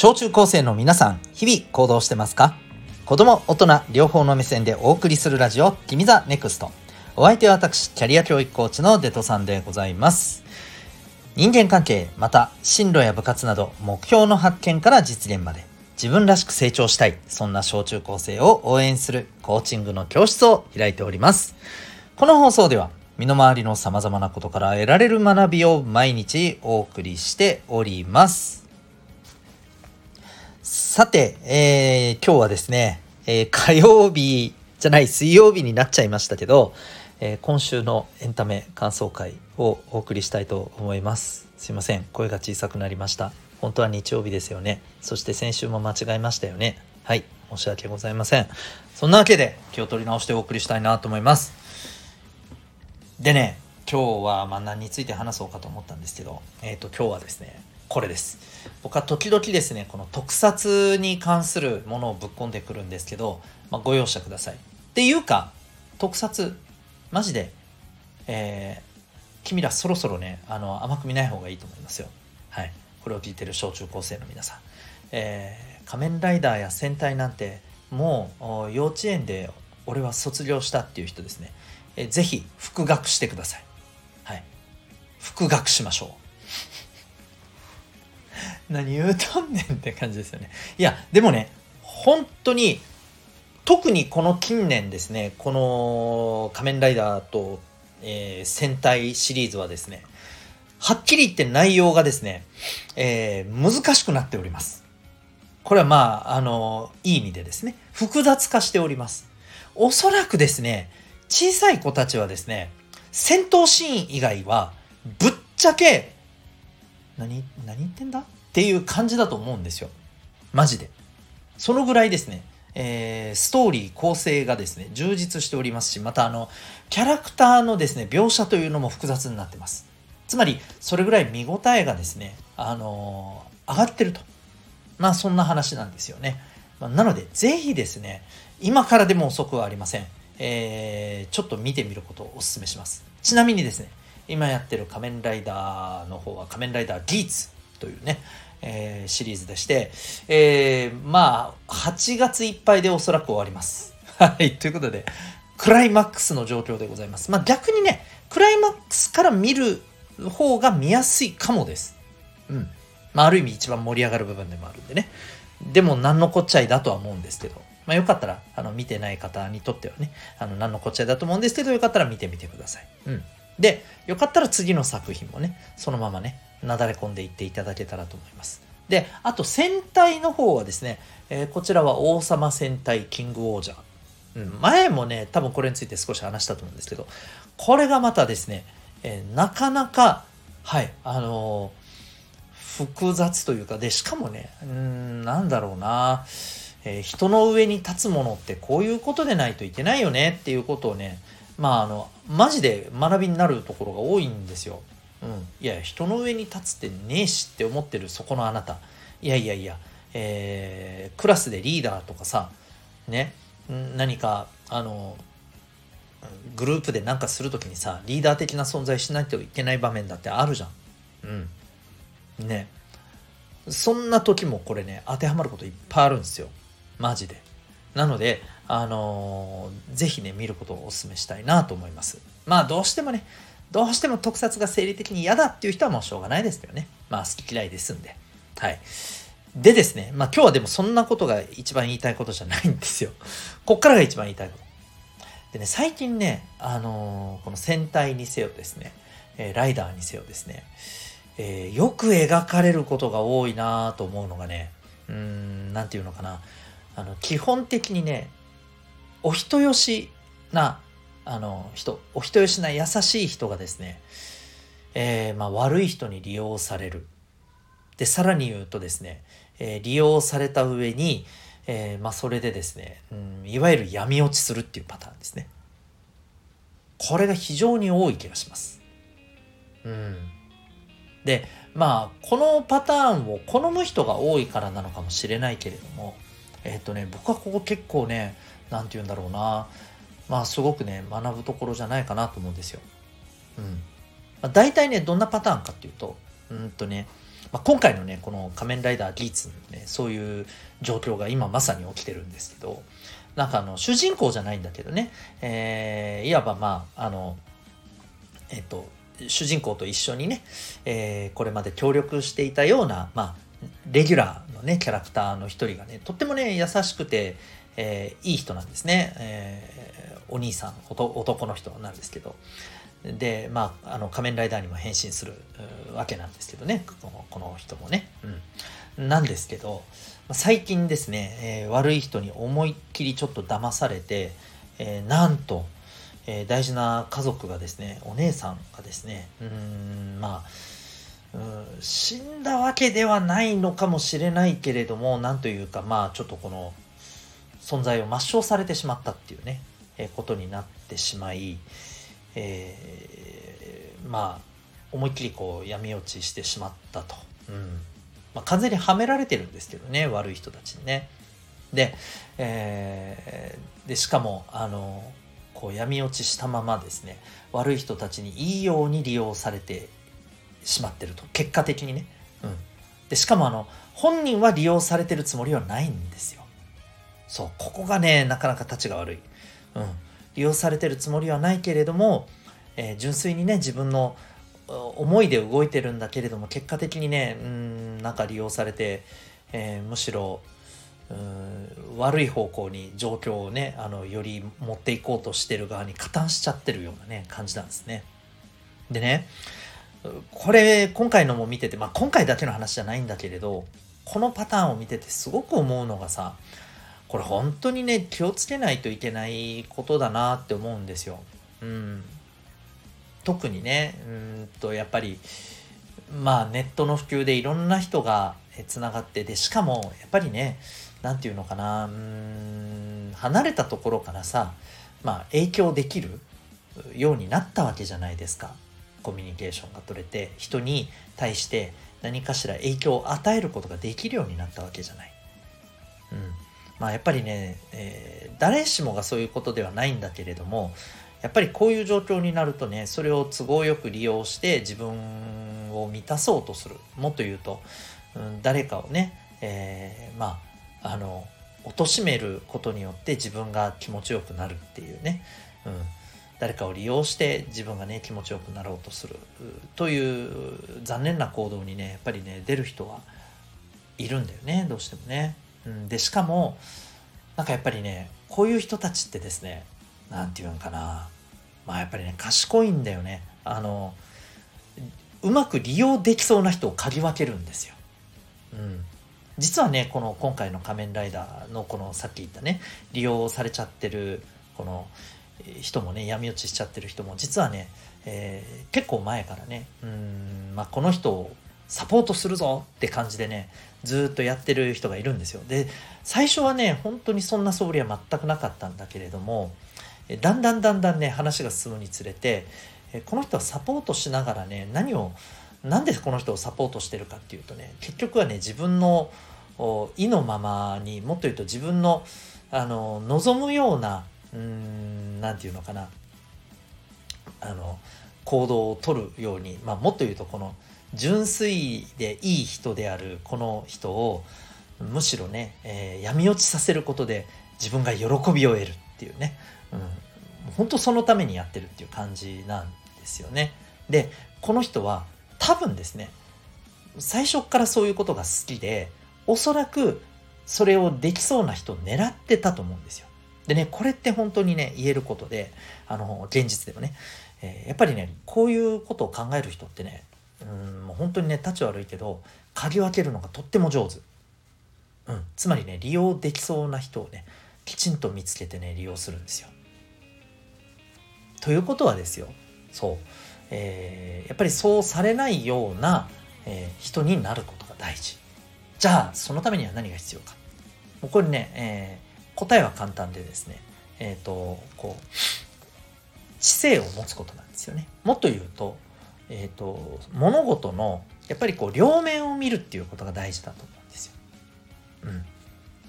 小中高生の皆さん、日々行動してますか？子供、大人、両方の目線でお送りするラジオ、君 the Next。お相手は私、キャリア教育コーチのデトさんでございます。人間関係、また進路や部活など目標の発見から実現まで自分らしく成長したい、そんな小中高生を応援するコーチングの教室を開いております。この放送では身の回りの様々なことから得られる学びを毎日お送りしております。さて、えー、今日はですね、えー、火曜日じゃない水曜日になっちゃいましたけど、えー、今週のエンタメ感想会をお送りしたいと思います。すいません、声が小さくなりました。本当は日曜日ですよね。そして先週も間違えましたよね。はい、申し訳ございません。そんなわけで気を取り直してお送りしたいなと思います。でね、今日はまあ何について話そうかと思ったんですけど、えっ、ー、と今日はですね、これです。僕は時々ですね、この特撮に関するものをぶっ込んでくるんですけど、まあ、ご容赦ください。っていうか、特撮、マジで、えー、君らそろそろね、あの、甘く見ない方がいいと思いますよ。はい。これを聞いてる小中高生の皆さん。えー、仮面ライダーや戦隊なんて、もう幼稚園で俺は卒業したっていう人ですね。えー、ぜひ、復学してください。はい。復学しましょう。何言うとんねんって感じですよね。いや、でもね、本当に、特にこの近年ですね、この仮面ライダーと、えー、戦隊シリーズはですね、はっきり言って内容がですね、えー、難しくなっております。これはまあ、あの、いい意味でですね、複雑化しております。おそらくですね、小さい子たちはですね、戦闘シーン以外は、ぶっちゃけ、何、何言ってんだ？っていう感じだと思うんですよ。マジで。そのぐらいですね、えー、ストーリー構成がですね、充実しておりますし、またあの、キャラクターのですね、描写というのも複雑になってます。つまり、それぐらい見応えがですね、あのー、上がってると。まあ、そんな話なんですよね。まあ、なので、ぜひですね、今からでも遅くはありません。えー、ちょっと見てみることをお勧めします。ちなみにですね、今やってる仮面ライダーの方は仮面ライダーギーツというね、えー、シリーズでして、えー、まあ、8月いっぱいでおそらく終わります。はい、ということで、クライマックスの状況でございます。まあ逆にね、クライマックスから見る方が見やすいかもです。うん。まあある意味一番盛り上がる部分でもあるんでね。でも何のこっちゃいだとは思うんですけど、まあよかったら、あの、見てない方にとってはね、あの、何のこっちゃいだと思うんですけど、よかったら見てみてください。うん。で、よかったら次の作品もね、そのままね、なだれ込んでいっていただけたらと思います。で、あと戦隊の方はですね、えー、こちらは王様戦隊キングオージャー。前もね、多分これについて少し話したと思うんですけど、これがまたですね、えー、なかなか、はい、あのー、複雑というか、で、しかもね、うん、なんだろうな、え、人の上に立つものってこういうことでないといけないよねっていうことをね、まああの、マジで学びになるところが多いんですよ。うん、いや人の上に立つってねえしって思ってるそこのあなた。いやいやいや、えー、クラスでリーダーとかさね何かあのグループで何かする時にさリーダー的な存在しないといけない場面だってあるじゃん。うん。ね。そんな時もこれね当てはまることいっぱいあるんですよ。マジで。なのであのー、ぜひね見ることをお勧めしたいなと思います。まあどうしてもねどうしても特撮が生理的に嫌だっていう人はもうしょうがないですけどね。まあ好き嫌いですんで。はい。でですね、まあ今日はでもそんなことが一番言いたいことじゃないんですよ。こっからが一番言いたいこと。でね、最近ね、あのー、この戦隊にせよですね、えー、ライダーにせよですね、えー、よく描かれることが多いなと思うのがね、うーん、なんていうのかな、あの、基本的にね、お人よしなあの人お人よしな優しい人がですね、えー、まあ、悪い人に利用される。でさらに言うとですね、えー、利用された上に、えー、まあ、それでですね、うん、いわゆる闇落ちするっていうパターンですね。これが非常に多い気がします。うん。でまあこのパターンを好む人が多いからなのかもしれないけれどもえっ、とね僕はここ結構ね何て言うんだろうなまあすごくね学ぶところじゃないかなと思うんですよ。うんまあ、大体ねどんなパターンかっていうとうんとねまあ、今回のねこの「仮面ライダーギーツの」ねそういう状況が今まさに起きてるんですけどなんかあの主人公じゃないんだけどね、えー、いわばまああのえっと主人公と一緒にね、えー、これまで協力していたような、まあ、レギュラーのねキャラクターの一人がねとってもね優しくて、えー、いい人なんですね、えー、お兄さん男の人なんですけど。でまああの仮面ライダーにも変身するわけなんですけどね。このこの人もね、うん、なんですけど最近ですね、えー、悪い人に思いっきりちょっと騙されて、えー、なんと、えー、大事な家族がですねお姉さんがですねうんまあうん死んだわけではないのかもしれないけれどもなんというかまあちょっとこの存在を抹消されてしまったっていうね、ことになってしまい、えー、まあ思いっきりこう闇落ちしてしまったと、うん。まあ、完全にはめられてるんですけどね悪い人たちにね。で,、えー、でしかもあのこう闇落ちしたままですね悪い人たちにいいように利用されてしまってると。結果的にね、うん、でしかもあの本人は利用されてるつもりはないんですよ。そうここがねなかなか立ちが悪い、うん、利用されてるつもりはないけれども、えー、純粋にね自分の思いで動いてるんだけれども結果的にねうんなんか利用されて、えー、むしろうん悪い方向に状況をねあのより持っていこうとしてる側に加担しちゃってるようなね感じなんですね。でねこれ今回のも見てて、まあ、今回だけの話じゃないんだけれどこのパターンを見ててすごく思うのがさこれ本当にね気をつけないといけないことだなって思うんですよ。うん、特にねうんとやっぱりまあネットの普及でいろんな人がつながってでしかもやっぱりね何て言うのかなうん離れたところからさまあ影響できるようになったわけじゃないですか。コミュニケーションが取れて人に対して何かしら影響を与えることができるようになったわけじゃない。うん。まあやっぱりね、えー、誰しもがそういうことではないんだけれどもやっぱりこういう状況になるとねそれを都合よく利用して自分を満たそうとする。もっと言うと、うん、誰かをね、えー、まああの貶めることによって自分が気持ちよくなるっていうね、うん、誰かを利用して自分がね気持ちよくなろうとする。という残念な行動にねやっぱりね出る人はいるんだよねどうしてもね。うん、でしかもなんかやっぱりねこういう人たちってですね何て言うのかな。まあやっぱりね賢いんだよね。あのうまく利用できそうな人を嗅ぎ分けるんですよ。うん、実はねこの今回の「仮面ライダー」のこのさっき言ったね利用されちゃってるこの人もね闇落ちしちゃってる人も実はね、えー、結構前からねうん、まあ、この人をサポートするぞって感じでねずっとやってる人がいるんですよ。で最初はね本当にそんな素振りは全くなかったんだけれどもだんだんだんだんね話が進むにつれてこの人はサポートしながらね何をなんでこの人をサポートしてるかっていうとね結局はね自分の意のままにもっと言うと自分のあの望むような何て言うのかなあの行動をとるように、まあ、もっと言うとこの純粋でいい人であるこの人をむしろね、えー、闇落ちさせることで自分が喜びを得るっていうね、うん、本当そのためにやってるっていう感じなんですよね。でこの人は多分ですね最初からそういうことが好きでおそらくそれをできそうな人を狙ってたと思うんですよ。でね、これって本当にね、言えることで、あの、現実でもね、えー、やっぱりね、こういうことを考える人ってね、本当にね、立ち悪いけど、嗅ぎ分けるのがとっても上手。うん、つまりね、利用できそうな人をね、きちんと見つけてね、利用するんですよ。ということはですよ、そう、えー、やっぱりそうされないような、えー、人になることが大事。じゃあ、そのためには何が必要か。もうこれね、えー答えは簡単でですね、えっ、ー、と、こう、知性を持つことなんですよね。もっと言うと、えっ、ー、と、物事の、やっぱりこう、両面を見るっていうことが大事だと思うんですよ。うん。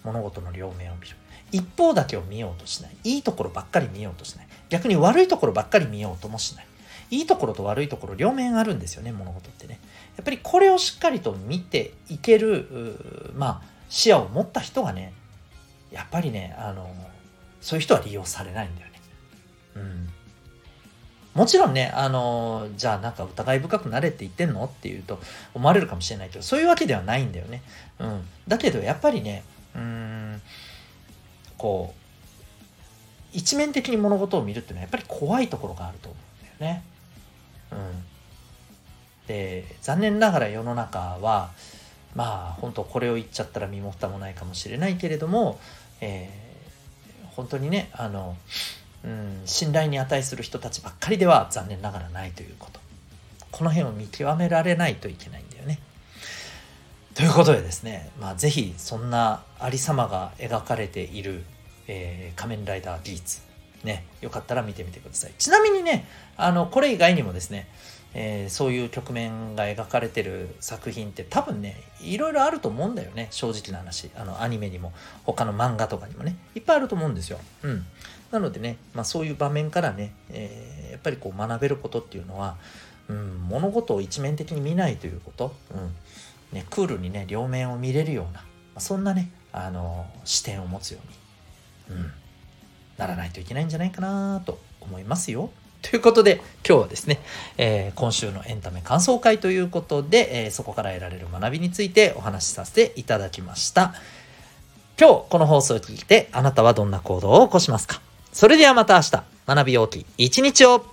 物事の両面を見る。一方だけを見ようとしない。いいところばっかり見ようとしない。逆に悪いところばっかり見ようともしない。いいところと悪いところ両面あるんですよね物事ってねやっぱりこれをしっかりと見ていけるまあ視野を持った人がねやっぱりねあのそういう人は利用されないんだよねうんもちろんね、あのじゃあなんか疑い深くなれって言ってんのっていうと思われるかもしれないけど、そういうわけではないんだよね。うん。だけどやっぱりね、うーん、こう、一面的に物事を見るっていうのはやっぱり怖いところがあると思うんだよね。うん。で、残念ながら世の中は、まあ本当これを言っちゃったら身も蓋もないかもしれないけれども、えー、本当にね、あの、うん、信頼に値する人たちばっかりでは残念ながらないということ。この辺を見極められないといけないんだよね。ということでですね、まあ、是非そんなありさまが描かれているえー、仮面ライダーギーツ。ね、よかったら見てみてください。ちなみにね、あの、これ以外にもですね、えー、そういう局面が描かれてる作品って多分ね、いろいろあると思うんだよね、正直な話。あの、アニメにも、他の漫画とかにもね、いっぱいあると思うんですよ。うん。なのでね、まあそういう場面からね、えー、やっぱりこう学べることっていうのは、うん、物事を一面的に見ないということ、うん。ね、クールにね、両面を見れるようなま、そんなね、あの、視点を持つようにうん、ならないといけないんじゃないかなと思いますよ。ということで今日はですね、えー、今週のエンタメ感想会ということで、えー、そこから得られる学びについてお話しさせていただきました。今日この放送を聞いてあなたはどんな行動を起こしますか？それではまた明日学び大きい一日を